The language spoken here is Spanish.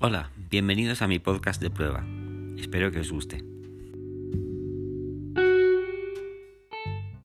Hola, bienvenidos a mi podcast de prueba. Espero que os guste.